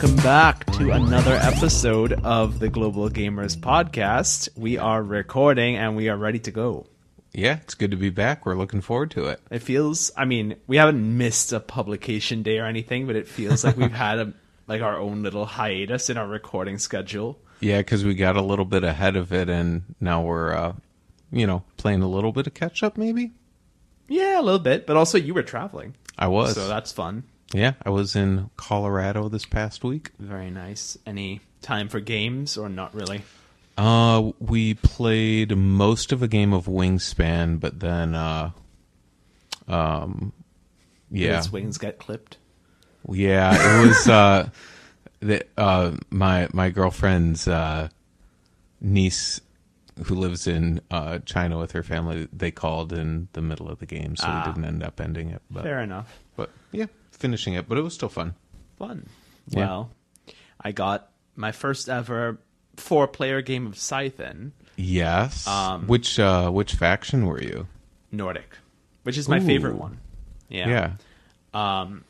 Welcome back to another episode of the Global Gamers Podcast. We are recording and we are ready to go. Yeah, it's good to be back. We're looking forward to it. It feels, I mean, we haven't missed a publication day or anything, but it feels like we've had a, like our own little hiatus in our recording schedule. Yeah, because we got a little bit ahead of it, and now we're, uh, you know, playing a little bit of catch up. Maybe Yeah, a little bit, but also you were traveling, I was. so that's fun. Yeah, I was in Colorado this past week. Very nice. Any time for games or not really? Uh, we played most of a game of Wingspan, but then, uh, um, yeah, His wings got clipped. Yeah, it was uh, the, uh, my my girlfriend's uh, niece who lives in uh, China with her family. They called in the middle of the game, so Ah. we didn't end up ending it. But Fair enough. but yeah, finishing it. But it was still fun. Fun. Yeah. Well, I got my first ever four player game of Scythen Yes. Um, which uh, which faction were you? Nordic, which is my Ooh. favorite one. Yeah. Yeah. Um,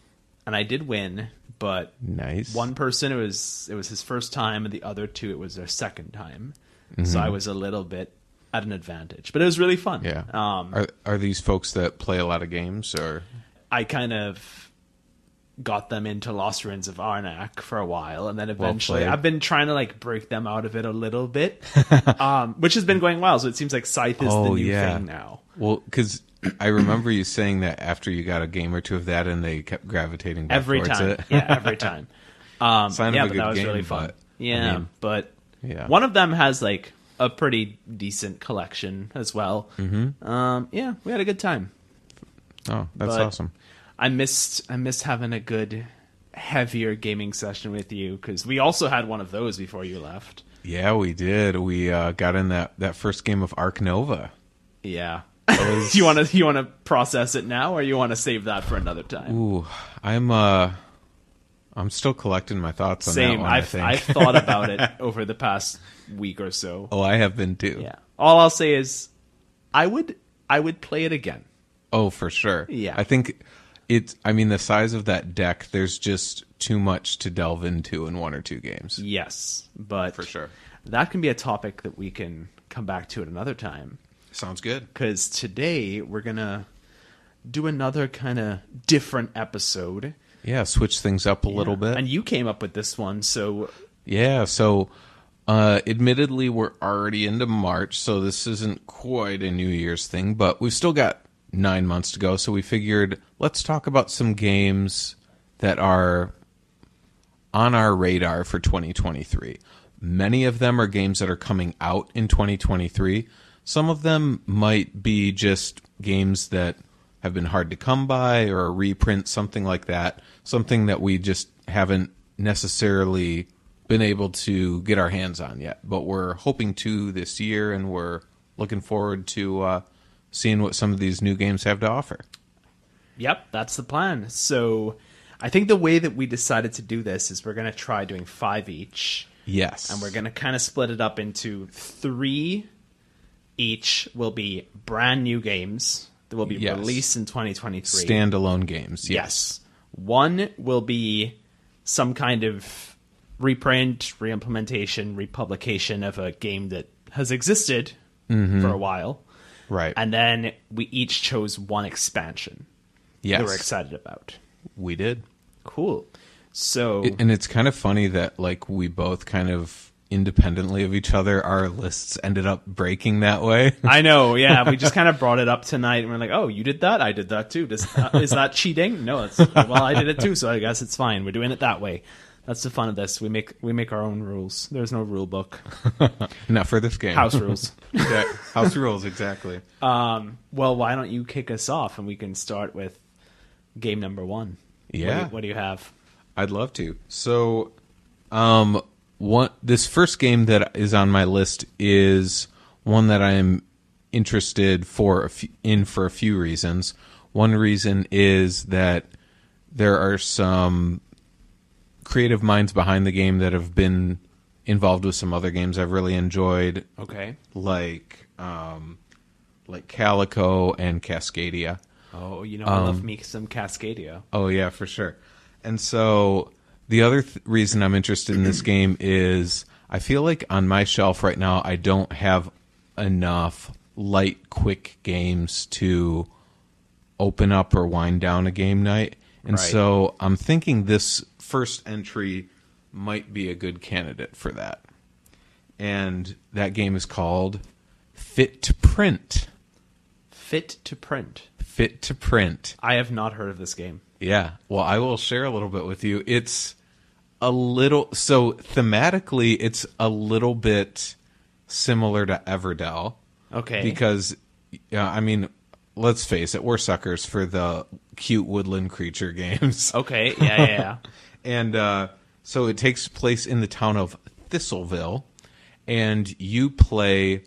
and I did win, but Nice. one person it was it was his first time, and the other two it was their second time. So I was a little bit at an advantage, but it was really fun. Yeah. Um, are are these folks that play a lot of games or? I kind of got them into Lost Ruins of Arnak for a while, and then eventually played. I've been trying to like break them out of it a little bit, um, which has been going well. So it seems like Scythe is the Oh, new yeah. thing now. Well, because I remember you saying that after you got a game or two of that, and they kept gravitating Every towards time, it. yeah, every time. Um, yeah, but that was game, really fun. but, yeah, I mean, but yeah. one of them has like a pretty decent collection as well. Mm-hmm. Um, yeah, we had a good time. Oh, that's But- awesome. I missed I missed having a good heavier gaming session with you because we also had one of those before you left. Yeah, we did. We uh, got in that, that first game of Ark Nova. Yeah. was- you want to you want to process it now, or you want to save that for another time? Ooh, I'm uh, I'm still collecting my thoughts on that Same. one. I I've. I've thought about it over the past week or so. oh, I have been too. Yeah. All I'll say is, I would I would play it again. Oh, for sure. Yeah. I think it's. I mean, the size of that deck. There's just too much to delve into in one or two games. Yes, but For sure. that can be a topic that we can come back to at another time. Sounds good. because today we're gonna do another kind of different episode Yeah, switch things up a little bit. and you came up with this one so Yeah, so uh admittedly we're already into March, so this isn't quite a New Year's thing, but we've still got 9 months to go, so we figured let's talk about some games that are on our radar for 2023. Many of them are games that are coming out in 2023. Some of them might be just games that have been hard to come by or a reprint, something like that. Something that we just haven't necessarily been able to get our hands on yet. But we're hoping to this year and we're looking forward to uh, seeing what some of these new games have to offer. yep that's the plan so i think the way that we decided to do this is we're gonna try doing five each Yes. and we're gonna kind of split it up into three each will be brand new games that will be Yes. released in 2023 standalone games. Yes. One will be some kind of reprint, reimplementation, republication of a game that has existed Mm-hmm. for a while. Right. And then we each chose one expansion yes. that we're excited about. We did. Cool. So It- and it's kind of funny that like we both kind of independently of each other our lists ended up breaking that way. I know, yeah. We just kind of brought it up tonight, and we're like, "Oh, you did that. I did that too. Does, uh, is that cheating? No, it's well, I did it too, so I guess it's fine. We're doing it that way. That's the fun of this. We make we make our own rules. There's no rule book. Not for this game. House rules. Yeah, house rules exactly. Um, well, why don't you kick us off and we can start with game number one? What do Yeah. What do you, have? I'd love to. So, um, one this first game that is on my list is one that I am interested for a few, in for a few reasons. One reason is that there are some creative minds behind the game that have been involved with some other games I've really enjoyed, Okay. like um, like Calico and Cascadia. Oh, you know, I love Um, me some Cascadia. Oh yeah, for sure. And so The other th- reason I'm interested in this game is I feel like on my shelf right now I don't have enough light, quick games to open up or wind down a game night. And Right. so I'm thinking this first entry might be a good candidate for that. And that game is called Fit to Print. Fit to print. Fit to Print. I have not heard of this game. Yeah. Well, I will share a little bit with you. It's a little so thematically it's a little bit similar to Everdell Okay. because yeah, I mean, let's face it, we're suckers for the cute woodland creature games. okay. Yeah, yeah, yeah. And uh, so it takes place in the town of Thistleville, and you play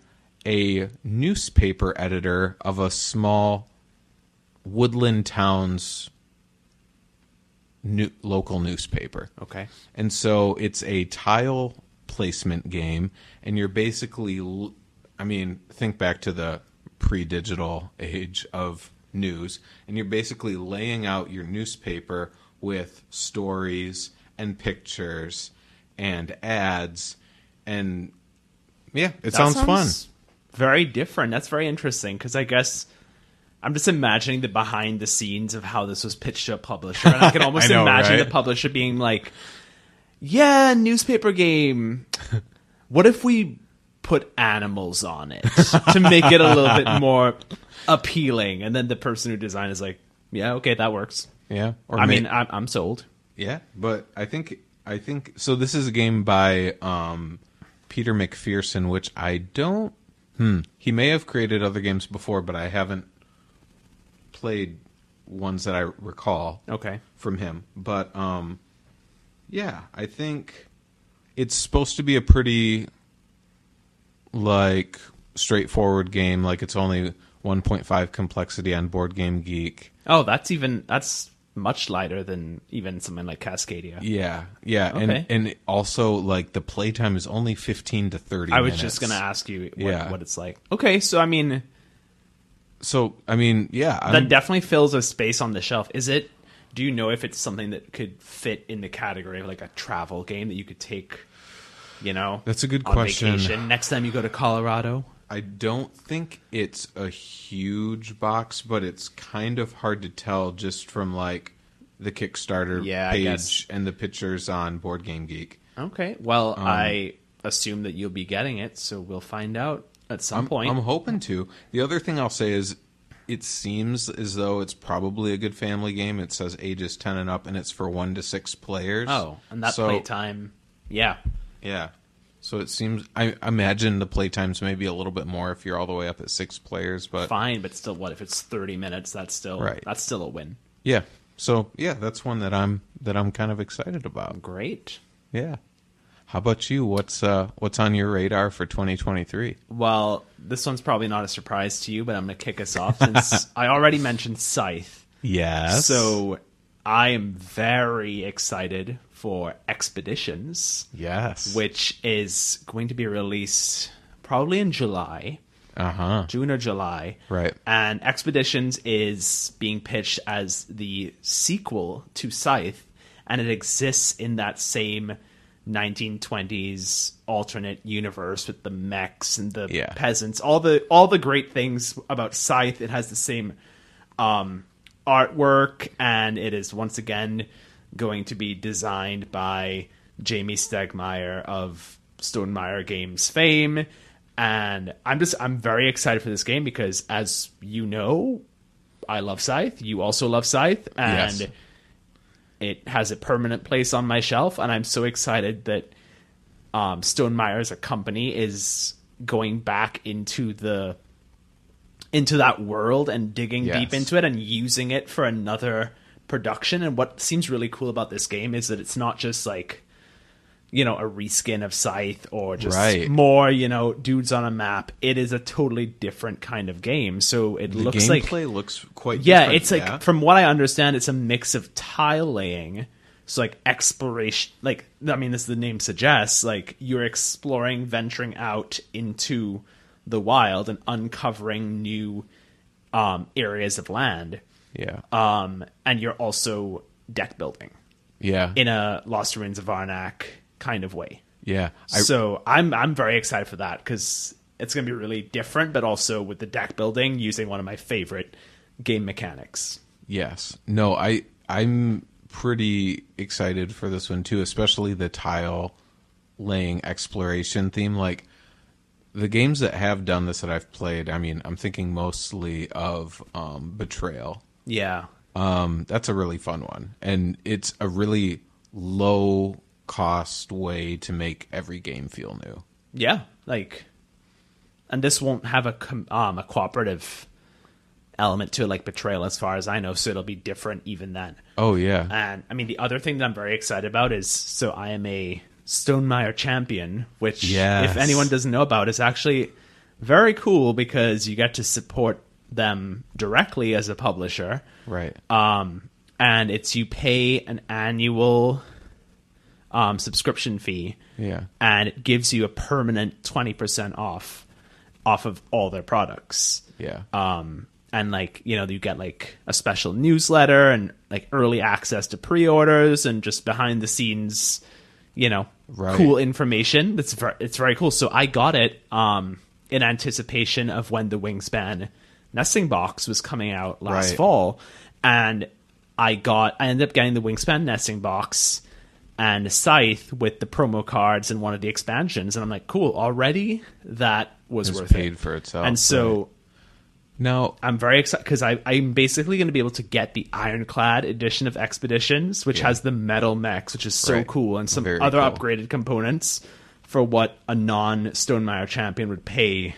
a newspaper editor of a small woodland town's new, local newspaper. okay. And so it's a tile placement game, and you're basically, I mean, think back to the pre digital age of news, and you're basically laying out your newspaper with stories and pictures and ads. And yeah, it That sounds, fun. Very different. That's very interesting because I guess I'm just imagining the behind the scenes of how this was pitched to a publisher, and I can almost I know, imagine right? the publisher being like, "Yeah, newspaper game. What if we put animals on it to make it a little bit more appealing?" And then the person who designed is like, "Yeah, okay, that works." Yeah. Or I may- mean, I'm, I'm sold. Yeah, but I think I think so. This is a game by um, Peter McPherson, which I don't. Hmm. He may have created other games before, but I haven't played ones that I recall Okay. from him. But um, yeah, I think it's supposed to be a pretty like straightforward game. Like it's only 1.5 complexity on Board Game Geek. Oh, that's even that's much lighter than even something like Cascadia. Yeah, yeah, Okay. and and also like the playtime is only fifteen to thirty. I was minutes. just gonna ask you what, Yeah. what it's like. Okay, so I mean, So I mean, yeah, I'm, that definitely fills a space on the shelf. Is it? Do you know if it's something that could fit in the category of like a travel game that you could take? You know, That's a good on question. Vacation next time you go to Colorado. I don't think it's a huge box, but it's kind of hard to tell just from like the Kickstarter Yeah, page and the pictures on Board Game Geek. Okay, well, Um, I assume that you'll be getting it, so we'll find out at some I'm, point. I'm hoping to. The other thing I'll say is, it seems as though it's probably a good family game. It says ages ten and up, and it's for one to six players. oh, and that So- playtime, yeah, Yeah. So it seems I imagine the playtimes maybe a little bit more if you're all the way up at six players, but fine, but still, what if it's thirty minutes? That's still Right. That's still a win. yeah. So yeah, that's one that I'm that I'm kind of excited about. Great. Yeah. How about you? What's uh what's on your radar for 2023? Well, this one's probably not a surprise to you, but I'm going to kick us off since I already mentioned Scythe. Yes. So I am very excited for Expeditions, yes. which is going to be released probably in July, Uh huh. June or July. Right. And Expeditions is being pitched as the sequel to Scythe, and it exists in that same 1920s alternate universe with the mechs and the Yeah. peasants, all the all the great things about Scythe. It has the same um, artwork, and it is once again going to be designed by Jamey Stegmaier of Stonemaier Games fame. And I'm just I'm very excited for this game because, as you know, I love Scythe. You also love Scythe, and Yes. It has a permanent place on my shelf. And I'm so excited that um, Stonemaier as a company is going back into the into that world and digging Yes. deep into it and using it for another production. And what seems really cool about this game is that it's not just like you know a reskin of Scythe or just Right. more you know dudes on a map. It is a totally different kind of game. So it The looks like gameplay looks quite yeah, it's like yeah? from what I understand, it's a mix of tile laying, so like exploration. Like I mean, as the name suggests, like you're exploring, venturing out into the wild and uncovering new um, areas of land. yeah. Um, and you're also deck building. Yeah. in a Lost Ruins of Arnak kind of way. yeah. I, so I'm I'm very excited for that because it's going to be really different, but also with the deck building using one of my favorite game mechanics. Yes. No, I I'm pretty excited for this one too, especially the tile laying exploration theme like the games that have done this that I've played, I mean, I'm thinking mostly of um, Betrayal. Yeah, Um, that's a really fun one, and it's a really low cost way to make every game feel new. yeah, like, and this won't have a com- um a cooperative element to it like Betrayal, as far as I know. So it'll be different even then. Oh yeah, And I mean, the other thing that I'm very excited about is so I am a Stonemaier champion, which, Yes. if anyone doesn't know about, is actually very cool because you get to support them directly as a publisher. right. Um, and it's you pay an annual um, subscription fee, yeah, and it gives you a permanent 20% off off of all their products yeah. um and like you know you get like a special newsletter and like early access to pre-orders and just behind the scenes you know Right. cool information that's very, it's very cool so i got it um in anticipation of when the wingspan nesting box was coming out last Right. fall and i got i ended up getting the wingspan nesting box and Scythe with the promo cards and one of the expansions, and I'm like, cool. Already, that was It's worth paid it. for itself, And so right. now, I'm very excited because I'm basically going to be able to get the Ironclad edition of Expeditions, which Yeah. has the metal mechs, which is so Right. cool, and some Very other cool. upgraded components for what a non Stonemaier champion would pay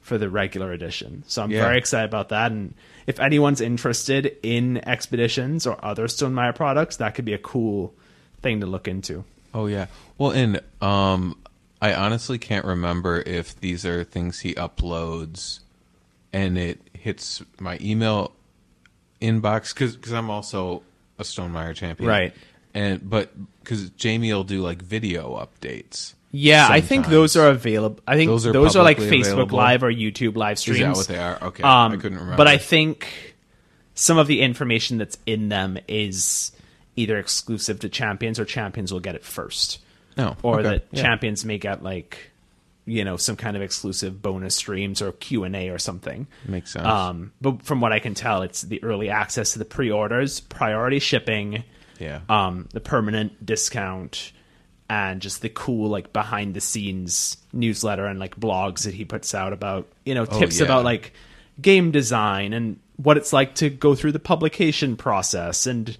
for the regular edition. So I'm Yeah. very excited about that. And if anyone's interested in Expeditions or other Stonemaier products, that could be a cool thing to look into. Oh yeah. Well, and um, I honestly can't remember if these are things he uploads, and it hits my email inbox because because I'm also a Stone Stonemaier champion, Right. And but because Jamey will do like video updates. Yeah, I think those are available. I think Those are, those are like Facebook available? Live or YouTube live Is streams. that what they are? Okay, Um, I couldn't remember. But I think some of the information that's in them is either exclusive to champions or champions will get it first. no, Or okay, that yeah. champions may get like you know, some kind of exclusive bonus streams or Q and A or something. Makes sense. Um, but from what I can tell, it's the early access to the pre-orders, priority shipping, Yeah. um, the permanent discount, and just the cool like behind the scenes newsletter and like blogs that he puts out about you know tips yeah. about like game design and what it's like to go through the publication process and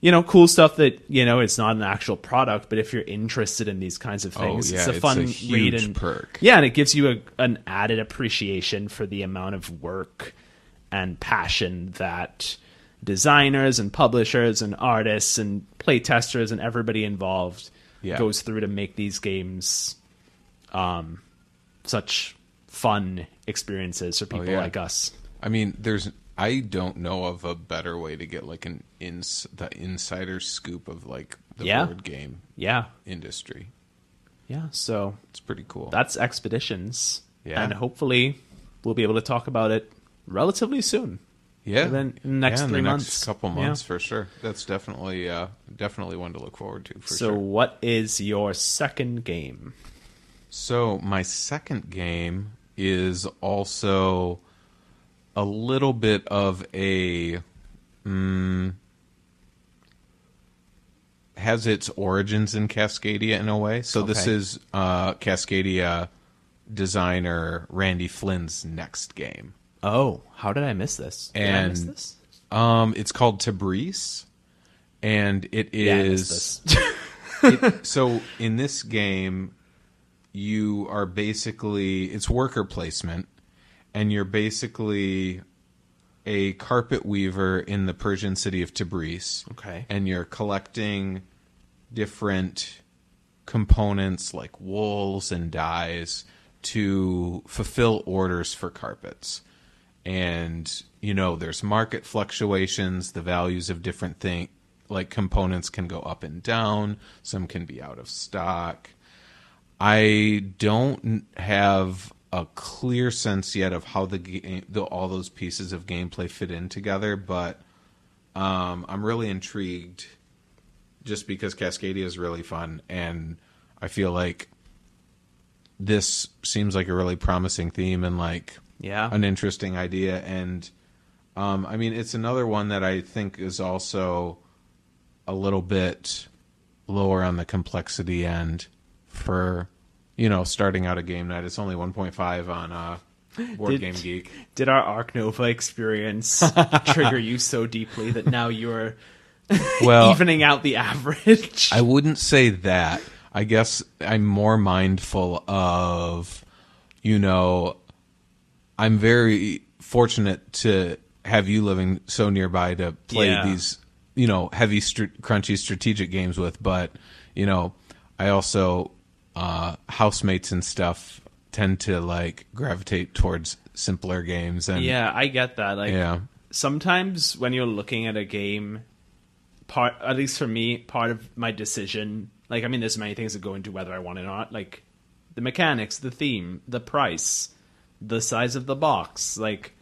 you know cool stuff that you know it's not an actual product but if you're interested in these kinds of things Oh, yeah, it's a it's fun a read and perk. yeah and it gives you a, an added appreciation for the amount of work and passion that designers and publishers and artists and playtesters and everybody involved Yeah. goes through to make these games um, such fun experiences for people Oh, yeah. like us. I mean, there's. I don't know of a better way to get like an ins the insider scoop of like the Yeah. board game Yeah, industry. yeah. So It's pretty cool. that's expeditions, Yeah. and hopefully we'll be able to talk about it relatively soon. yeah, within the next yeah, in three the months. next couple Yeah. months for sure. That's definitely uh, definitely one to look forward to for so, sure. what is your second game? So my second game is also a little bit of a mm, has its origins in Cascadia in a way. So this is uh, Cascadia designer Randy Flynn's next game. Oh, how did I miss this? Did I miss And- this? Um, it's called Tabriz, and it is. Yeah, I missed is this. it- so in this game you are basically it's worker placement and you're basically a carpet weaver in the Persian city of Tabriz. Okay. And you're collecting different components like wools and dyes to fulfill orders for carpets. And you know, there's market fluctuations, the values of different thing like components can go up and down, some can be out of stock. I don't have a clear sense yet of how the game, the, all those pieces of gameplay fit in together, but um, I'm really intrigued just because Cascadia is really fun, and I feel like this seems like a really promising theme and like Yeah. an interesting idea. And um, I mean, it's another one that I think is also a little bit lower on the complexity end for you know starting out a game night. It's only 1.5 on uh, Board Did- Game Geek. Did our Ark Nova experience trigger you so deeply that now you're Well, evening out the average? I wouldn't say that. I guess I'm more mindful of, you know, I'm very fortunate to have you living so nearby to play Yeah. these, you know, heavy, str- crunchy strategic games with. But, you know, I also, uh, housemates and stuff tend to like gravitate towards simpler games. And yeah, I get that. Like yeah, sometimes when you're looking at a game, part at least for me, part of my decision, like I mean, there's many things that go into whether I want it or not, like the mechanics, the theme, the price, the size of the box, like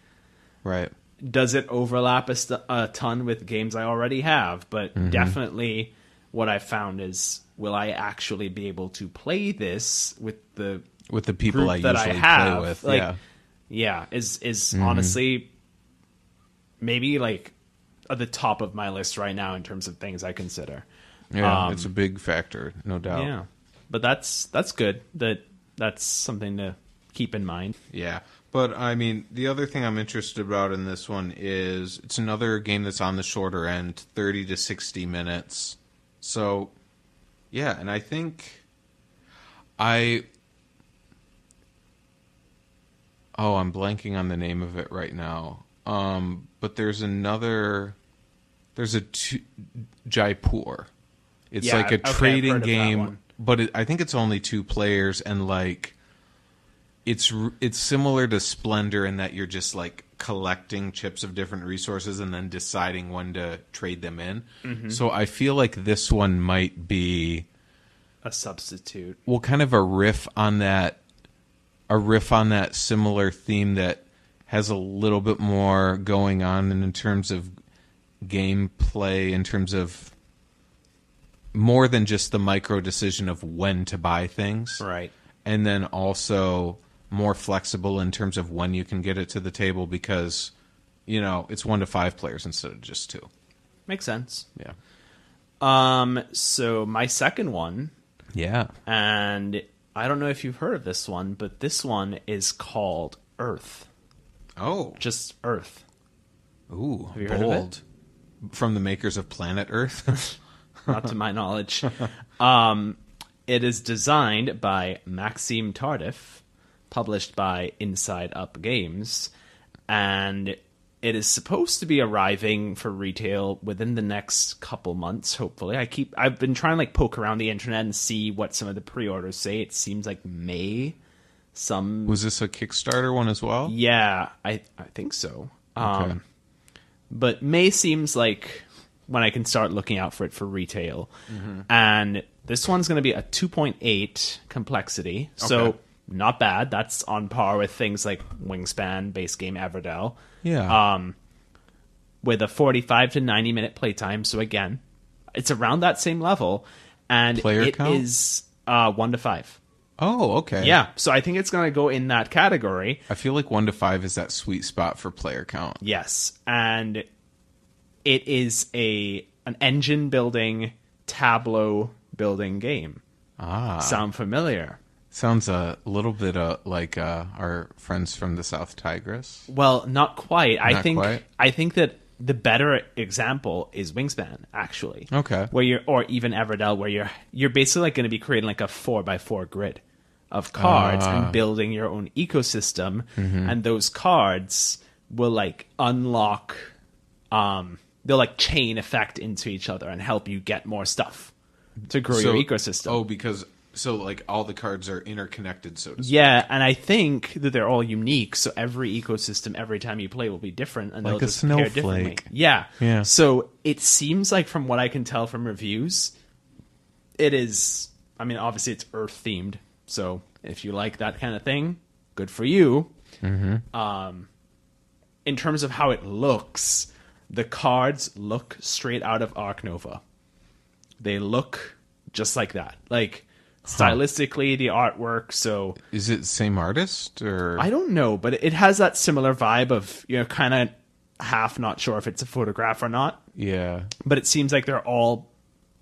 right. does it overlap a, st- a ton with games I already have? But Mm-hmm. definitely, what I found is, will I actually be able to play this with the With the people I that I have? play with. Like, yeah. yeah, is is Mm-hmm. honestly maybe like at the top of my list right now in terms of things I consider. Yeah, Um, it's a big factor, no doubt. Yeah, but that's that's good. That that's something to keep in mind. Yeah. But I mean, the other thing I'm interested about in this one is it's another game that's on the shorter end, 30 to 60 minutes. So, yeah, and I think I Oh, I'm blanking on the name of it right now. Um, but there's another there's a two, Jaipur. It's Yeah, like okay, trading heard of that game, but it, I think it's only two players and like it's it's similar to Splendor in that you're just like collecting chips of different resources and then deciding when to trade them in. Mm-hmm. So I feel like this one might be A substitute. well kind of a riff on that a riff on that similar theme that has a little bit more going on in terms of gameplay in terms of more than just the micro decision of when to buy things Right. and then also more flexible in terms of when you can get it to the table because you know it's one to five players instead of just two Makes sense. yeah Um. So my second one, yeah and I don't know if you've heard of this one, but this one is called Earth. oh Just Earth. ooh Have you heard of it? from the makers of planet earth not to my knowledge. Um, it is designed by Maxime Tardif, published by Inside Up Games, and it is supposed to be arriving for retail within the next couple months. Hopefully, I keep I've been trying to like poke around the internet and see what some of the pre-orders say. It seems like May. Some was this a kickstarter one as well yeah, I I think so. Um, Okay. But May seems like when I can start looking out for it for retail. And this one's going to be a 2.8 complexity. So Okay. Not bad. That's on par with things like Wingspan, base game Everdell. yeah Um, with a 45 to 90 minute playtime. So again, it's around that same level. And Player it count? is uh, 1 to 5. oh okay Yeah. So I think it's going to go in that category. i feel like one to five is that sweet spot for player count Yes, and it is a an engine building tableau building game. ah Sound familiar? Sounds a little bit uh, like uh, our friends from the south tigris Well, not quite. I Not think quite? I think that the better example is Wingspan, actually. Okay. Where you're, or even Everdell, where you're you're basically like going to be creating like a four by four grid of cards Ah. and building your own ecosystem, Mm-hmm. and those cards will like unlock, um, they'll like chain effect into each other and help you get more stuff to grow your ecosystem. oh because so like all the cards are interconnected so to speak. Yeah, and I think that they're all unique, so every ecosystem every time you play will be different, and Like they'll a just pair differently. snowflake. Yeah, Yeah. So it seems like, from what I can tell from reviews, it is. I mean, obviously it's Earth themed, so if you like that kind of thing, good for you. Mm-hmm. Um, in terms of how it looks, the cards look straight out of Ark Nova. They look just like that. Like stylistically, the artwork. So Is it the same artist or I don't know, but it has that similar vibe of you know, kind of half not sure if it's a photograph or not. yeah. But it seems like they're all,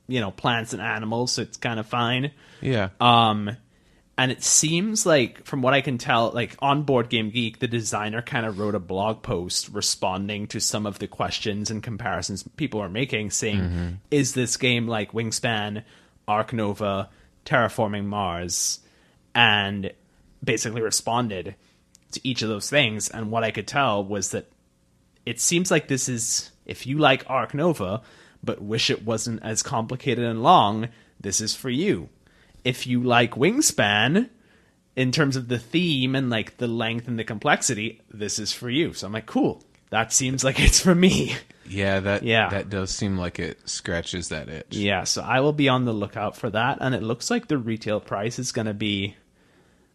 you know, plants and animals, so it's kind of fine. Yeah. Um, and it seems like, from what I can tell, like on Board Game Geek, the designer kind of wrote a blog post responding to some of the questions and comparisons people are making, saying, "Is this game like Wingspan, Ark Nova, Terraforming Mars?" And basically responded to each of those things. And what I could tell was that it seems like this is if you like Ark Nova but wish it wasn't as complicated and long, this is for you. If you like Wingspan in terms of the theme and like the length and the complexity, this is for you. So I'm like, cool. That seems like it's for me. yeah, that Yeah. that does seem like it scratches that itch. Yeah, so I will be on the lookout for that and it looks like the retail price is going to be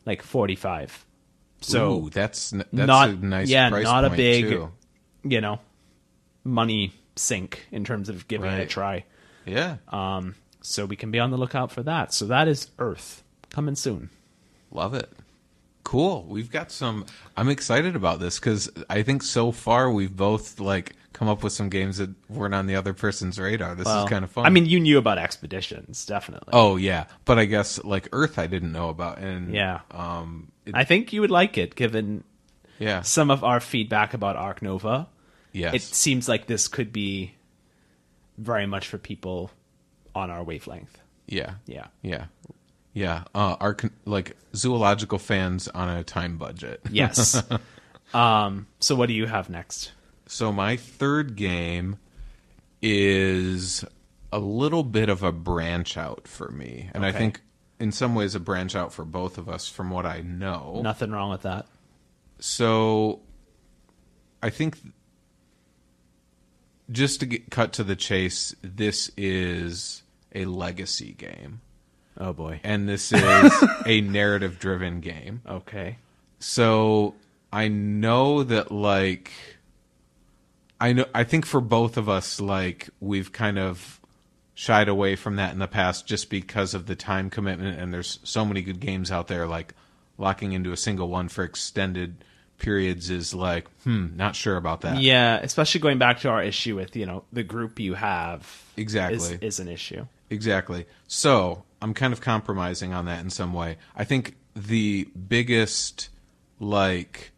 like 45. So Ooh, that's that's not a nice yeah, not a big too. you know money sink in terms of giving it a try. Yeah. Um, so we can be on the lookout for that. So that is Earth coming soon. Love it. Cool. We've got some. I'm excited about this because I think so far we've both like come up with some games that weren't on the other person's radar. This Well, is kind of fun. I mean, you knew about expeditions, definitely. oh yeah, but I guess like Earth I didn't know about, and Yeah. um, it, I think you would like it, given yeah, some of our feedback about Ark Nova. yes, It seems like this could be very much for people on our wavelength. yeah, Yeah. yeah, yeah. Uh, our like zoological fans on a time budget. Yes. um, so what do you have next? So my third game is a little bit of a branch out for me, and I think in some ways a branch out for both of us from what I know. Nothing wrong with that. So I think just to get cut to the chase, this is a legacy game, Oh boy. and this is a narrative driven game. Okay. So I know that like I know I think for both of us like we've kind of shied away from that in the past just because of the time commitment and there's so many good games out there like locking into a single one for extended periods is like hmm not sure about that. Yeah, especially going back to our issue with you know the group you have Exactly. is, is an issue. Exactly. So I'm kind of compromising on that in some way. I think the biggest like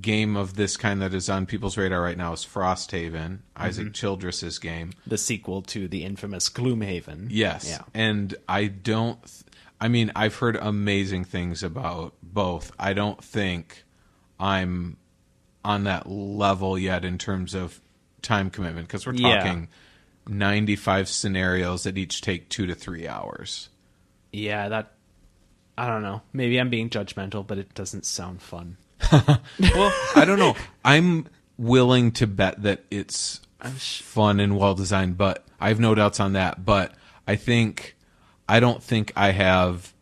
game of this kind that is on people's radar right now is Frosthaven, mm-hmm. Isaac Childres's game. The sequel to the infamous Gloomhaven. Yes. Yeah. And I don't th- I mean, I've heard amazing things about both. I don't think I'm on that level yet in terms of time commitment because we're talking. Yeah. Talking 95 scenarios that each take 2 to 3 hours. Yeah, that I don't know. Maybe I'm being judgmental, but it doesn't sound fun. Well, I don't know. I'm willing to bet that it's sh- fun and well designed, but I have no doubts on that. But I think I don't think I have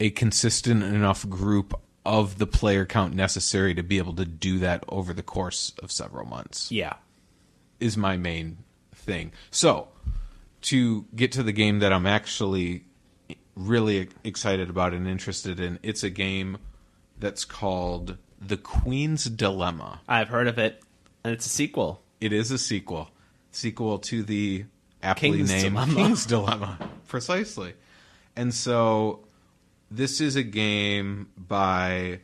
a consistent enough group of the player count necessary to be able to do that over the course of several months. Yeah. Is my main thing. So, to get to the game that I'm actually really excited about and interested in, it's a game that's called The Queen's Dilemma. I've heard of it, and it's a sequel. It is a sequel, sequel to the aptly King's named Dilemma. King's Dilemma, precisely. And so, this is a game by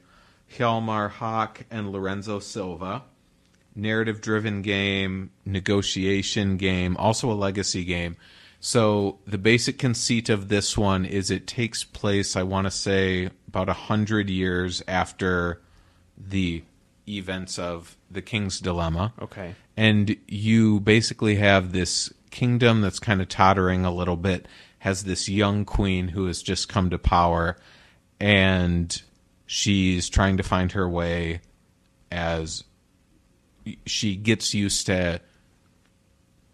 Hjalmar Hach and Lorenzo Silva. Narrative-driven game, negotiation game, also a legacy game. So the basic conceit of this one is it takes place, I want to say, about a hundred years after the events of the King's Dilemma Okay. and you basically have this kingdom that's kind of tottering a little bit has this young queen who has just come to power and she's trying to find her way as she gets used to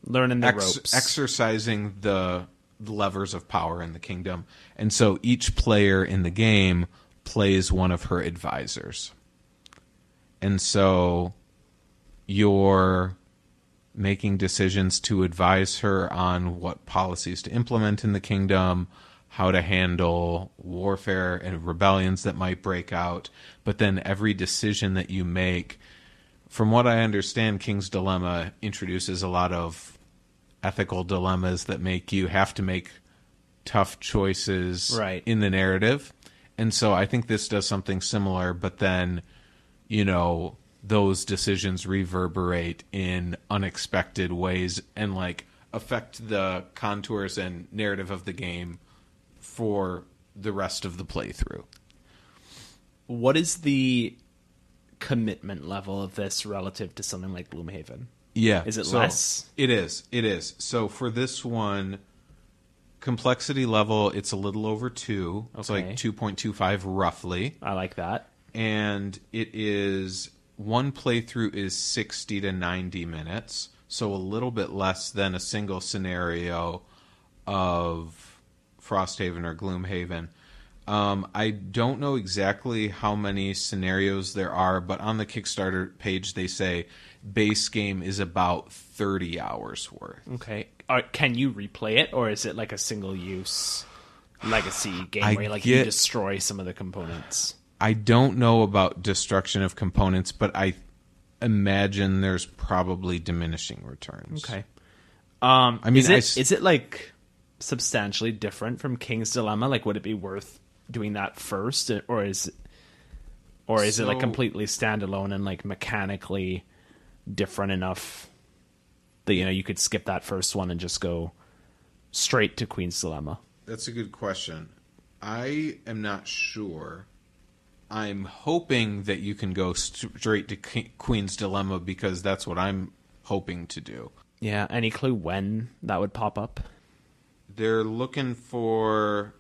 Learning the ex- ropes. exercising the levers of power in the kingdom. And so each player in the game plays one of her advisors. And so you're making decisions to advise her on what policies to implement in the kingdom, how to handle warfare and rebellions that might break out. But then every decision that you make, from what I understand, King's Dilemma introduces a lot of ethical dilemmas that make you have to make tough choices Right. in the narrative. And so I think this does something similar, but then, you know, those decisions reverberate in unexpected ways and like affect the contours and narrative of the game for the rest of the playthrough. What is the commitment level of this relative to something like Gloomhaven? Yeah. Is it so less? It is. It is. So for this one, complexity level, it's a little over two. It's like 2.25 roughly. I like that. And it is one playthrough is 60 to 90 minutes. So a little bit less than a single scenario of Frosthaven or Gloomhaven. Um, I don't know exactly how many scenarios there are, but on the Kickstarter page they say base game is about 30 hours worth. Okay. Are, can you replay it, or is it like a single use legacy game I where like you get- destroy some of the components? I don't know about destruction of components, but I imagine there's probably diminishing returns. Okay. Um, I mean, is it, I is it like substantially different from King's Dilemma? Like, would it be worth doing that first, or is, or is it like completely standalone and like mechanically different enough that you know you could skip that first one and just go straight to Queen's Dilemma? That's a good question. I am not sure. I'm hoping that you can go st- straight to Queen's Dilemma because that's what I'm hoping to do. Yeah. Any clue when that would pop up? They're looking for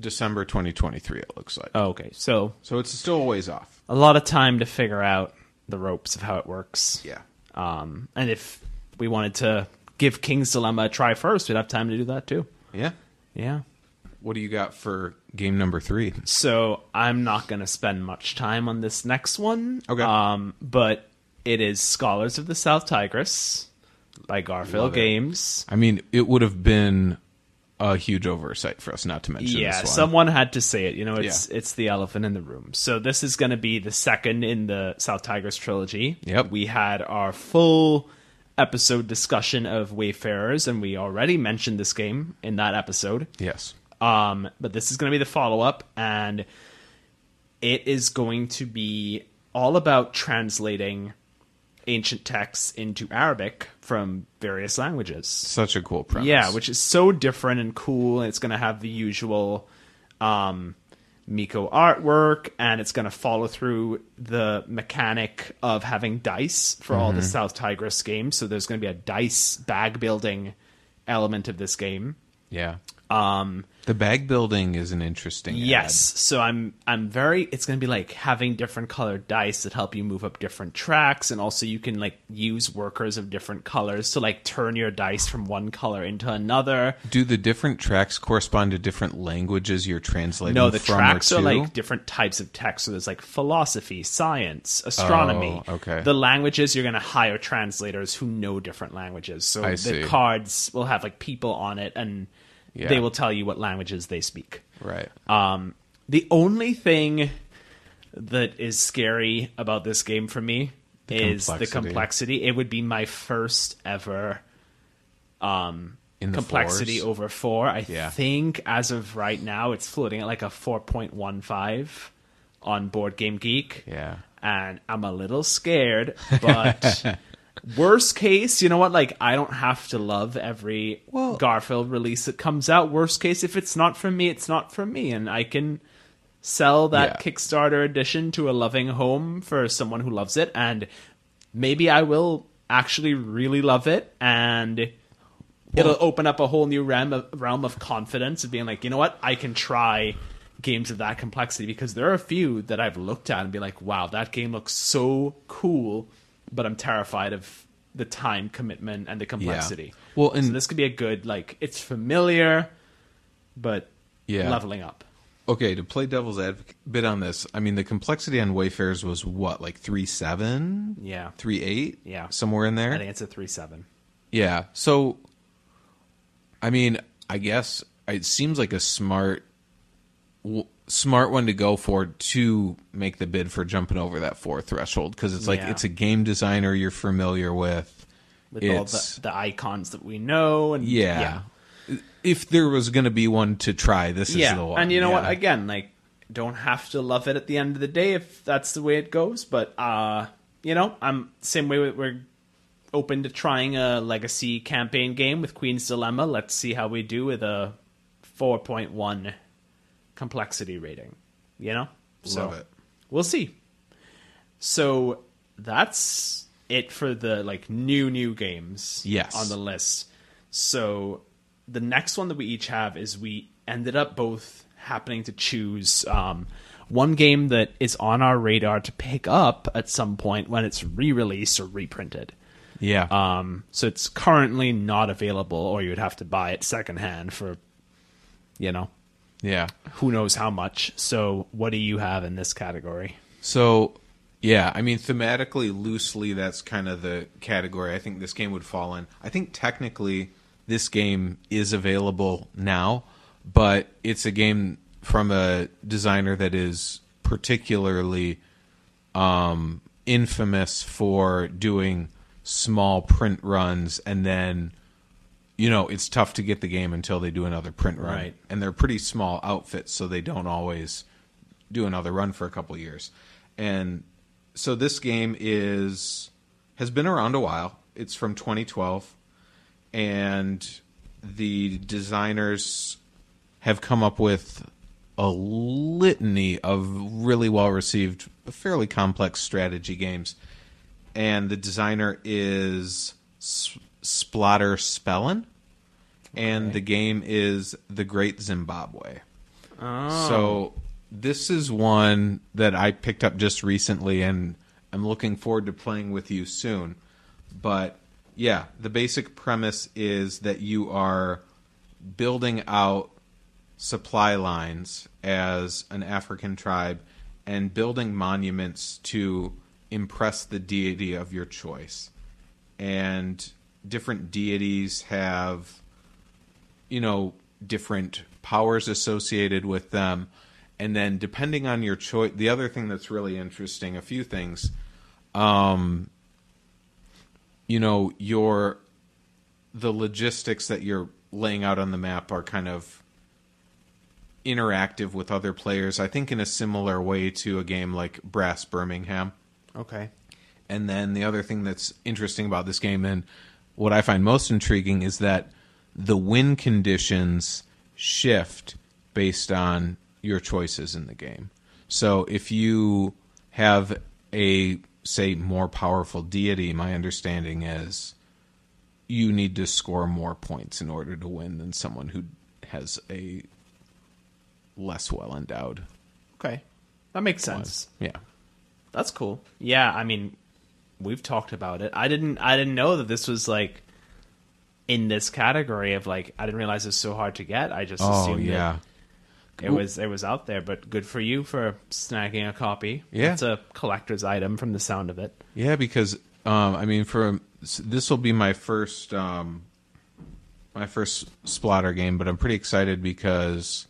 December 2023, it looks like. Oh, okay. So So it's still a ways off. a lot of time to figure out the ropes of how it works. Yeah. Um, and if we wanted to give King's Dilemma a try first, we'd have time to do that too. Yeah. Yeah. What do you got for game number three? So I'm not going to spend much time on this next one. Okay. Um, but it is Scholars of the South Tigris by Garphill Games. I mean, it would have been a huge oversight for us not to mention Yeah, this one. someone had to say it. You know, it's Yeah. it's the elephant in the room. So this is going to be the second in the South Tigris trilogy. Yep. We had our full episode discussion of Wayfarers, and we already mentioned this game in that episode. Yes. Um, but this is going to be the follow up, and it is going to be all about translating ancient texts into Arabic from various languages. Such a cool premise. Yeah, which is so different and cool. And it's going to have the usual um, Mico artwork, and it's going to follow through the mechanic of having dice for all the South Tigris games. So there's going to be a dice bag building element of this game. Yeah. Um, The bag building is an interesting. Yes. So I'm I'm very it's going to be like having different colored dice that help you move up different tracks and also you can like use workers of different colors to like turn your dice from one color into another. Do the different tracks correspond to different languages you're translating? No, the tracks are like different types of text. So there's like philosophy, science, astronomy. Oh, okay. The languages you're going to hire translators who know different languages. So I the see. cards will have like people on it and Yeah. they will tell you what languages they speak. right. Um, the only thing that is scary about this game for me is the complexity. complexity. It would be my first ever um, In the complexity fours? over four. I Yeah. think as of right now, it's floating at like a four point one five on Board Game Geek. Yeah. and I'm a little scared, but. Worst case, you know what? Like, I don't have to love every Well- Garphill release that comes out. Worst case, if it's not for me, it's not for me, and I can sell that Yeah. Kickstarter edition to a loving home for someone who loves it, and maybe I will actually really love it, and it'll open up a whole new realm of, realm of confidence of being like, you know what, I can try games of that complexity because there are a few that I've looked at and be like, wow, that game looks so cool, but I'm terrified of the time commitment and the complexity. Well, so and- this could be a good like it's familiar, but Yeah. leveling up. Okay, to play devil's advocate bit on this, I mean the complexity on Wayfarers was what, like three seven, Yeah. three eight, Yeah. somewhere in there. I think it's a three seven. Yeah. So, I mean, I guess it seems like a smart, smart one to go for to make the bid for jumping over that four threshold because it's like Yeah. it's a game designer you're familiar with. With all It's- the, the icons that we know and Yeah. If there was going to be one to try, this yeah. is the one. And you know what? Again, like don't have to love it at the end of the day if that's the way it goes. But uh, you know, I'm same way we're open to trying a legacy campaign game with Queen's Dilemma. Let's see how we do with a 4.1 complexity rating. You know, Love it. We'll see. So that's it for the like new new games Yes. on the list. So the next one that we each have is we ended up both happening to choose um, one game that is on our radar to pick up at some point when it's re-released or reprinted. Yeah. Um, so it's currently not available, or you would have to buy it secondhand for, you know, yeah. who knows how much. So what do you have in this category? So, yeah, I mean, thematically, loosely, that's kind of the category I think this game would fall in. I think technically, this game is available now, but it's a game from a designer that is particularly um, infamous for doing small print runs and then you know it's tough to get the game until they do another print run. Right. and they're pretty small outfits so they don't always do another run for a couple years. And so this game is has been around a while. It's from 2012 and the designers have come up with a litany of really well received fairly complex strategy games. And the designer is S- Splotter Spellen and the game is The Great Zimbabwe. Oh. So this is one that I picked up just recently, and I'm looking forward to playing with you soon. But yeah, the basic premise is that you are building out supply lines as an African tribe and building monuments to impress the deity of your choice. And different deities have you know different powers associated with them. And then depending on your choice the other thing that's really interesting a few things um you know your the logistics that you're laying out on the map are kind of interactive with other players. I think in a similar way to a game like brass birmingham. Okay. and then the other thing that's interesting about this game, and what I find most intriguing, is that the win conditions shift based on your choices in the game. So if you have a, say, more powerful deity, my understanding is you need to score more points in order to win than someone who has a less well endowed Okay. That makes sense. Yeah. That's cool. Yeah, I mean, we've talked about it. I didn't I didn't know that this was like in this category of like I didn't realize it was so hard to get. I just Oh, assumed yeah. that it was it was out there, but good for you for snagging a copy. Yeah. It's a collector's item from the sound of it. Yeah, because um, I mean, for this will be my first um, my first Splotter game, but I'm pretty excited because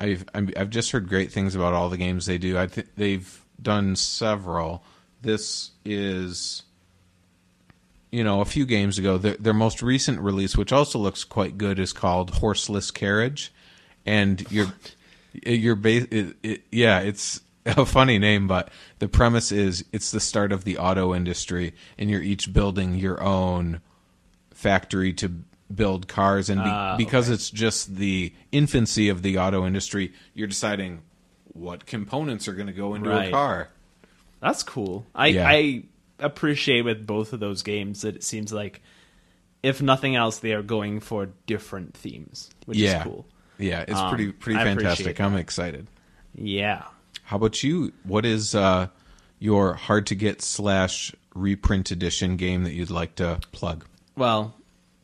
I've I've just heard great things about all the games they do. I think they've done several. This is you know a few games ago. Their, their most recent release, which also looks quite good, is called Horseless Carriage, and you're you're ba- it, it, yeah, it's a funny name, but the premise is it's the start of the auto industry, and you're each building your own factory to build cars, and be, Ah, because it's just the infancy of the auto industry, you're deciding what components are going to go into a car. That's cool. I Yeah. I appreciate with both of those games that it seems like if nothing else they are going for different themes, which yeah, is cool. yeah, it's Um, pretty pretty fantastic. I'm excited. Yeah. How about you? What is uh, your hard to get slash reprint edition game that you'd like to plug? Well,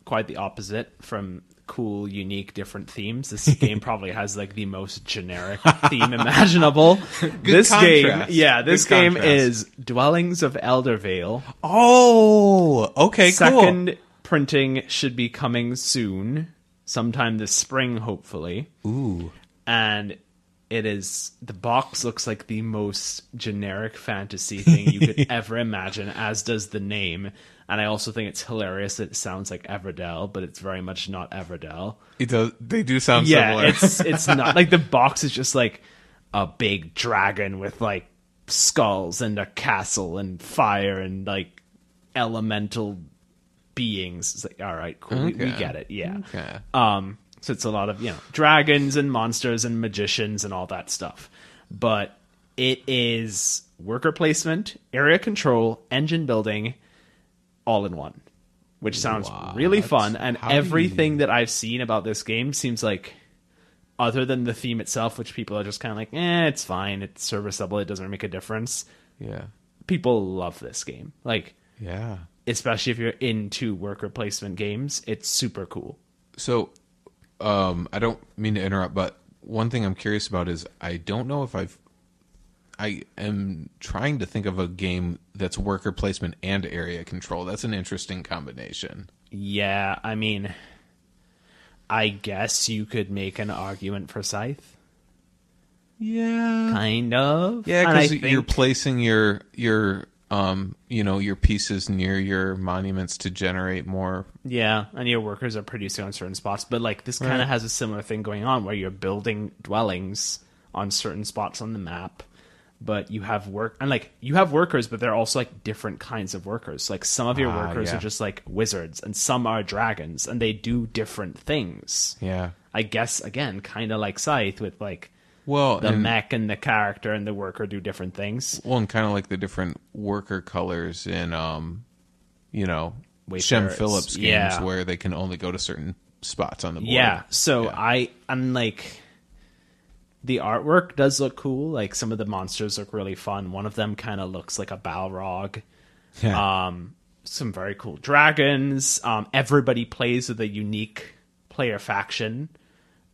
quite the opposite from cool, unique, different themes. This game probably has like the most generic theme imaginable. this game, yeah, this Good game contrast. is Dwellings of Eldervale. Oh, okay, cool. Second printing should be coming soon, sometime this spring, hopefully. Ooh, And it is the box looks like the most generic fantasy thing you could ever imagine, as does the name. And I also think it's hilarious that it sounds like Everdell, but it's very much not Everdell. it does. They do sound Yeah, similar. it's it's not like the box is just like a big dragon with like skulls and a castle and fire and like elemental beings. It's like, all right, cool, we, we get it. Yeah. okay. Um, so it's a lot of you know dragons and monsters and magicians and all that stuff, but it is worker placement, area control, engine building, all in one, which sounds really fun. And do you- everything that I've seen about this game seems like, other than the theme itself, which people are just kind of like, eh, it's fine, it's serviceable, it doesn't make a difference. Yeah, People love this game, like yeah. especially if you're into worker placement games, it's super cool. So, um, I don't mean to interrupt, but one thing I'm curious about is I don't know if I've. I am trying to think of a game that's worker placement and area control. That's an interesting combination. Yeah, I mean, I guess you could make an argument for Scythe, Yeah. kind of. Yeah, because you're placing your your um you know your pieces near your monuments to generate more. yeah, and your workers are producing on certain spots. But like this kind Right. of has a similar thing going on where you're building dwellings on certain spots on the map. But you have work and like you have workers, but they're also like different kinds of workers. Like some of your Ah, workers yeah. are just like wizards, and some are dragons, and they do different things. Yeah. I guess again, kind of like Scythe with like Well, the and, mech and the character and the worker do different things. well, and kind of like the different worker colors in um, you know, Shem Phillips games Yeah. where they can only go to certain spots on the board. Yeah. So Yeah. I I'm like the artwork does look cool. Like some of the monsters look really fun. One of them kind of looks like a Balrog. Yeah. Um some very cool dragons. Um everybody plays with a unique player faction.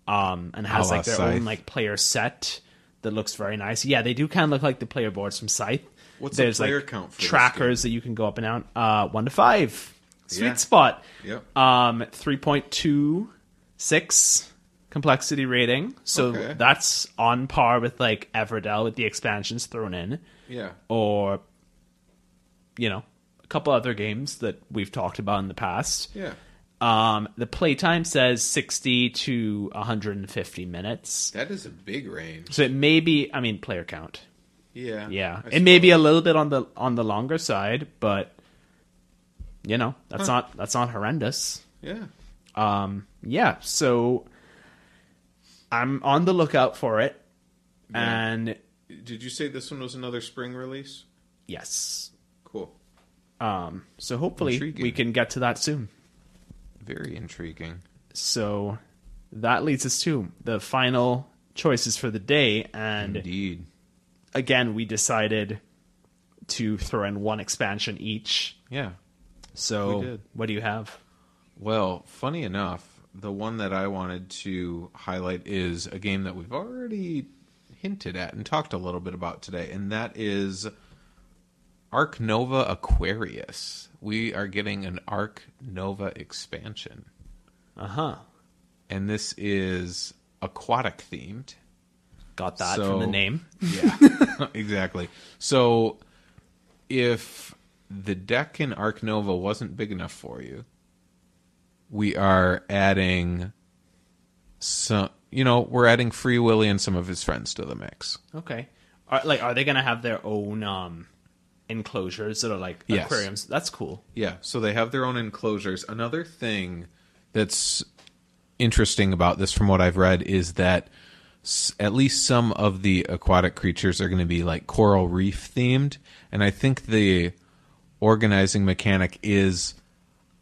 Um and has A like their Scythe. own like player set that looks very nice. Yeah, they do kind of look like the player boards from Scythe. What's the There's player like count for this trackers that you can go up and down. Uh one to five. Sweet Yeah. spot. Yep. Um, three point two six complexity rating. So Okay. that's on par with like Everdell with the expansions thrown in, yeah. or you know, a couple other games that we've talked about in the past. Yeah. Um, the playtime says sixty to one hundred and fifty minutes. That is a big range. So it may be, I mean, player count. Yeah. Yeah, I it may be a little bit on the on the longer side, but you know, that's not that's not horrendous. Yeah. Um, yeah, so I'm on the lookout for it, and Did you say this one was another spring release? yes, Cool. um, so hopefully Intriguing. we can get to that soon. Very intriguing. So that leads us to the final choices for the day, and Indeed. again, we decided to throw in one expansion each. Yeah. So what do you have? Well, funny enough, the one that I wanted to highlight is a game that we've already hinted at and talked a little bit about today, and that is Ark Nova Aquarius. We are getting an Ark Nova expansion, Uh huh. and this is aquatic themed. Got that So- from the name. Yeah, exactly. So, if the deck in Ark Nova wasn't big enough for you, we are adding some. You know, we're adding Free Willy and some of his friends to the mix. Okay. Are, like, are they gonna have their own um enclosures that are like Yes. aquariums? That's cool. Yeah, so they have their own enclosures. Another thing that's interesting about this, from what I've read, is that s- at least some of the aquatic creatures are going to be like coral reef themed, and I think the organizing mechanic is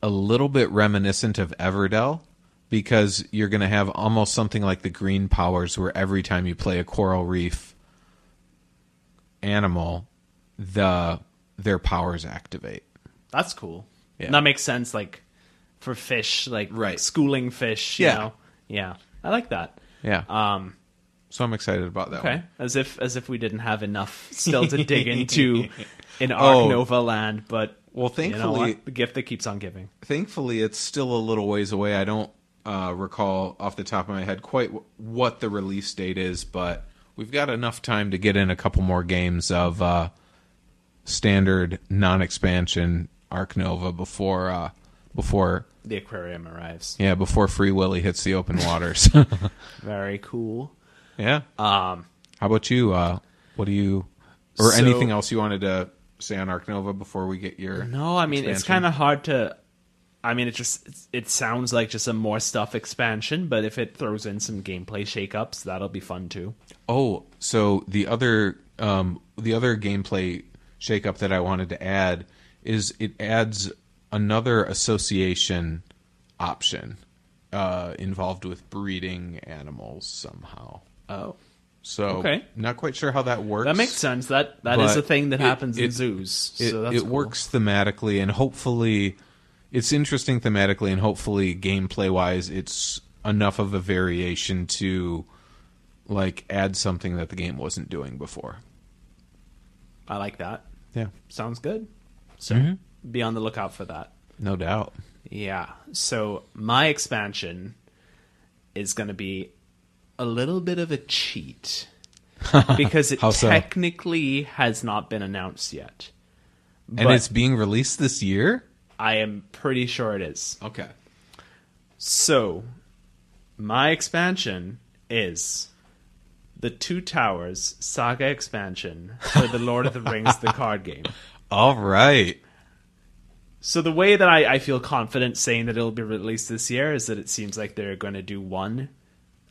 a little bit reminiscent of Everdell because you're going to have almost something like the green powers where every time you play a coral reef animal the their powers activate That's cool. Yeah. That makes sense. Like for fish, like Right. schooling fish. You Yeah. know? yeah, I like that. Yeah. Um, so I'm excited about that okay, one. as if as if we didn't have enough still to dig into in Ark Oh. Nova land, but Well, you know thankfully, the gift that keeps on giving. thankfully, it's still a little ways away. I don't uh, recall off the top of my head quite w- what the release date is, but we've got enough time to get in a couple more games of uh, standard non-expansion Ark Nova before uh, before The aquarium arrives. yeah before Free Willy hits the open waters. Very cool. yeah. Um, How about you? Uh, what do you or So- anything else you wanted to say on Ark Nova before we get your No, I mean it's kind of hard to. I mean, it just it sounds like just a more stuff expansion, but if it throws in some gameplay shakeups, that'll be fun too. Oh, so the other um, the other gameplay shakeup that I wanted to add is it adds another association option uh, involved with breeding animals somehow. Oh, So Okay. not quite sure how that works. that makes sense. That that is a thing that it- happens in zoos. It, so that's it cool. works thematically and hopefully it's interesting thematically and hopefully gameplay wise it's enough of a variation to like add something that the game wasn't doing before. I like that. Yeah. Sounds good. So Mm-hmm. be on the lookout for that. No doubt. Yeah. So my expansion is going to be a little bit of a cheat because it so? technically has not been announced yet. And it's being released this year? I am pretty sure it is. Okay. So, my expansion is the Two Towers Saga expansion for the Lord of the Rings the card game. All right. So the way that I, I feel confident saying that it'll be released this year is that it seems like they're going to do one.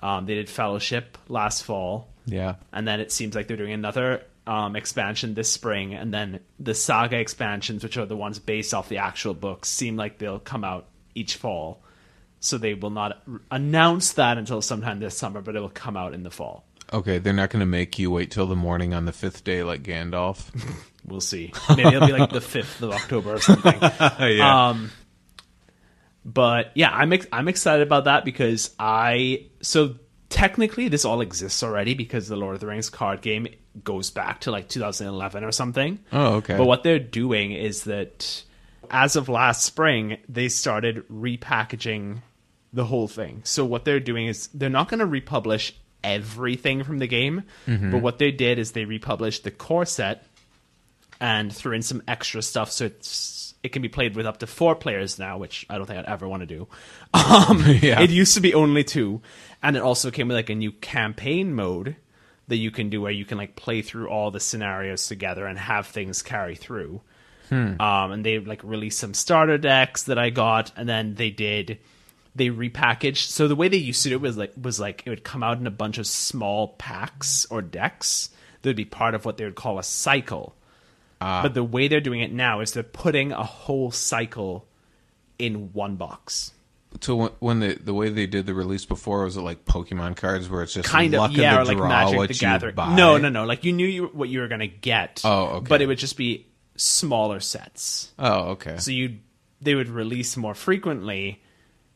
Um, they did Fellowship last fall, Yeah. and then it seems like they're doing another um, expansion this spring, and then the Saga expansions, which are the ones based off the actual books, seem like they'll come out each fall. So they will not r- announce that until sometime this summer, but it will come out in the fall. Okay, they're not going to make you wait till the morning on the fifth day like Gandalf. We'll see. Maybe it'll be like the fifth of October or something. yeah. Um, but yeah, I'm ex- I'm excited about that because I so technically this all exists already because the Lord of the Rings card game goes back to like 2011 or something. oh, okay. But what they're doing is that as of last spring, they started repackaging the whole thing. So what they're doing is they're not going to republish everything from the game, but what they did is they republished the core set and threw in some extra stuff so it's it can be played with up to four players now, which I don't think I'd ever want to do. Um, Yeah. It used to be only two, and it also came with like a new campaign mode that you can do where you can like play through all the scenarios together and have things carry through. Um, and they like released some starter decks that I got, and then they did they repackaged. So the way they used to do it was like was like it would come out in a bunch of small packs or decks that would be part of what they would call a cycle. But the way they're doing it now is they're putting a whole cycle in one box. So when, the the way they did the release before was it like Pokemon cards where it's just Kind luck of, yeah, or like Magic the Gathering. No, no, no. Like you knew you, what you were gonna get. Oh, okay. But it would just be smaller sets. Oh, okay. So you they would release more frequently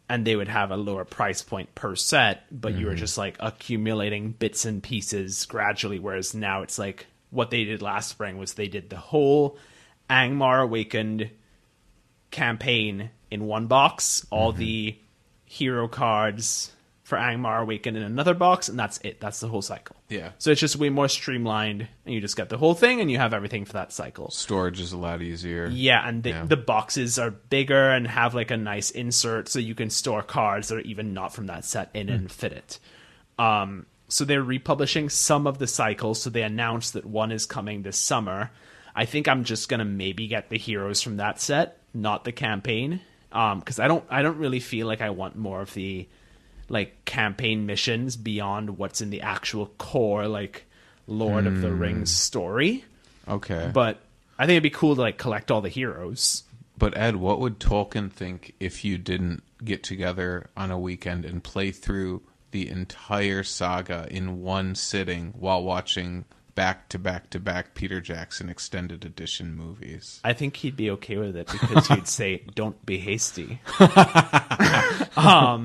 and they would have a lower price point per set, but you were mm-hmm. just like accumulating bits and pieces gradually whereas now it's like what they did last spring was they did the whole Angmar Awakened campaign in one box, all the hero cards for Angmar Awakened in another box, and that's it. That's the whole cycle. Yeah. So it's just way more streamlined, and you just get the whole thing, and you have everything for that cycle. Storage is a lot easier. Yeah, and the, Yeah. the boxes are bigger and have like a nice insert so you can store cards that are even not from that set in and fit it. Um, so they're republishing some of the cycles. So they announced that one is coming this summer. I think I'm just gonna maybe get the heroes from that set, not the campaign, Um, because I don't I don't really feel like I want more of the like campaign missions beyond what's in the actual core like Lord of the hmm. Rings story. Okay. But I think it'd be cool to like collect all the heroes. But Ed, what would Tolkien think if you didn't get together on a weekend and play through the entire saga in one sitting while watching back to back to back Peter Jackson extended edition movies. I think he'd be okay with it because he'd say, "Don't be hasty."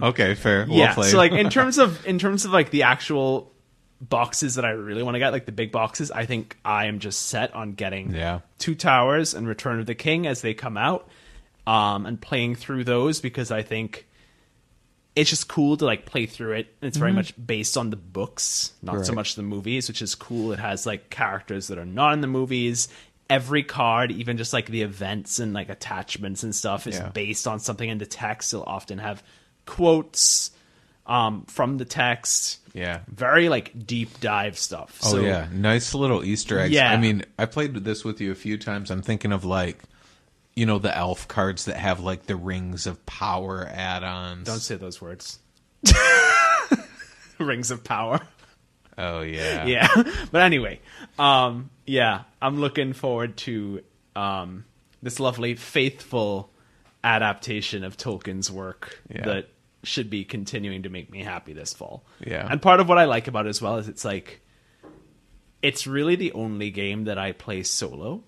Okay, fair. Well yeah. played. So like in terms of in terms of like the actual boxes that I really want to get, like the big boxes, I think I am just set on getting Yeah. Two Towers and Return of the King as they come out, um, and playing through those because I think it's just cool to like play through it. It's very much based on the books, not so Mm-hmm. Much the movies, which is cool. It has like characters that are not in the movies. Every card, even just like the events and like attachments and stuff, is Yeah. based on something in the text. It'll often have quotes um, from the text. yeah. Very like deep dive stuff. Oh so, yeah, nice little Easter eggs. Yeah. I mean, I played this with you a few times. I'm thinking of like, you know, the elf cards that have like the rings of power add-ons. Don't say those words. Rings of power. oh yeah, yeah but anyway um yeah i'm looking forward to um this lovely faithful adaptation of tolkien's work Yeah. that should be continuing to make me happy this fall Yeah. and part of what i like about it as well is it's like it's really the only game that i play solo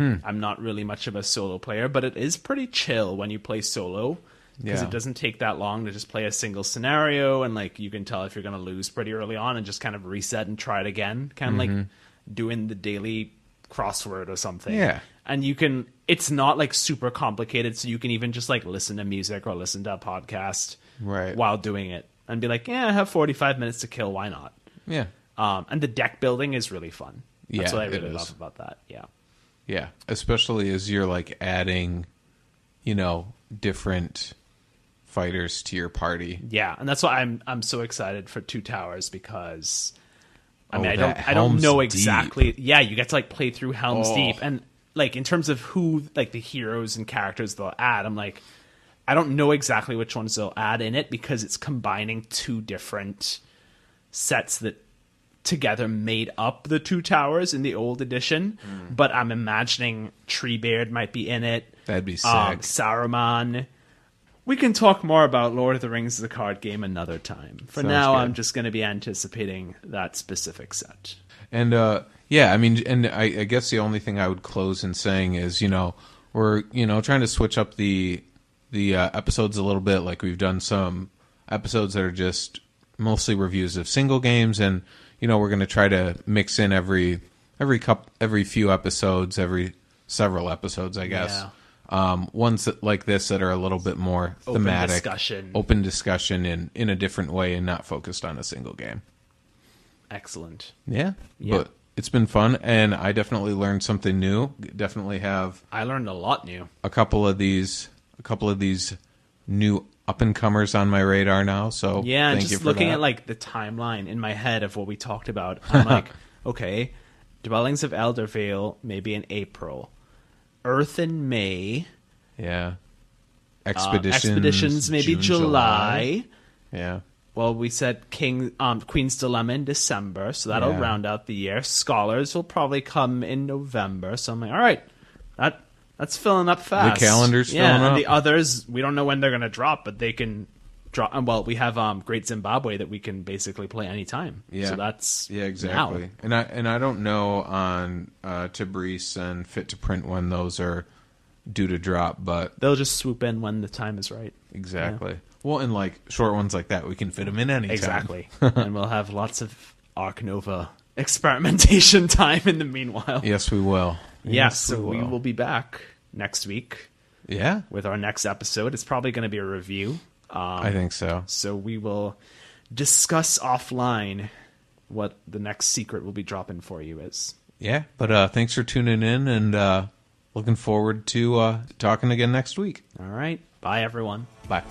Hmm. i'm not really much of a solo player but it is pretty chill when you play solo because Yeah. it doesn't take that long to just play a single scenario and like you can tell if you're going to lose pretty early on and just kind of reset and try it again kind of like doing the daily crossword or something Yeah. and you can it's not like super complicated so you can even just like listen to music or listen to a podcast Right. while doing it and be like yeah i have 45 minutes to kill why not yeah, um, and the deck building is really fun that's Yeah, what i really love about that yeah yeah. Especially as you're like adding, you know, different fighters to your party. Yeah, and that's why I'm I'm so excited for Two Towers because I Oh, mean I don't I don't know Deep. exactly. Yeah, you get to like play through Helm's Oh. Deep and like in terms of who like the heroes and characters they'll add, I'm like I don't know exactly which ones they'll add in it because it's combining two different sets that together made up the two towers in the old edition. Hmm. But I'm imagining Treebeard might be in it. That'd be sick. Um, Saruman. We can talk more about Lord of the Rings the card game another time. For Sounds now, good. I'm just going to be anticipating that specific set. And uh yeah, I mean and I, I guess the only thing I would close in saying is, you know, we're, you know, trying to switch up the the uh, episodes a little bit like we've done some episodes that are just mostly reviews of single games and you know, we're going to try to mix in every every cup every few episodes, every several episodes, I guess. Um ones that like this that are a little bit more Open thematic, discussion. open discussion in in a different way and not focused on a single game. Excellent. Yeah. Yeah. But it's been fun and I definitely learned something new. Definitely have I learned a lot new. a couple of these a couple of these new up and comers on my radar now. So Yeah, thank just looking that. at like the timeline in my head of what we talked about, I'm like, okay, Dwellings of Eldervale maybe in April, Earth in May, Yeah. uh, Expeditions Expeditions maybe June, July. Yeah. Well, we said King um, Queen's Dilemma in December, so that'll Yeah. round out the year. Scholars will probably come in November, so I'm like, all right, that that's filling up fast. The calendar's yeah, filling and up. the others we don't know when they're gonna drop, but they can drop. Well, we have um, Great Zimbabwe that we can basically play anytime. Yeah. so that's Yeah, exactly. now. And I and I don't know on uh and Fit to Print when those are due to drop, but They'll just swoop in when the time is right. exactly. Well, and like short ones like that, we can fit them in anytime. Exactly, and we'll have lots of Ark Nova experimentation time in the meanwhile. Yes, we will. Yeah, Yes, so we will be back next week Yeah, with our next episode. It's probably going to be a review. Um, I think so. so. We will discuss offline what the next secret will be dropping for you is. Yeah, but uh thanks for tuning in and uh looking forward to uh talking again next week. All right. Bye, everyone. Bye.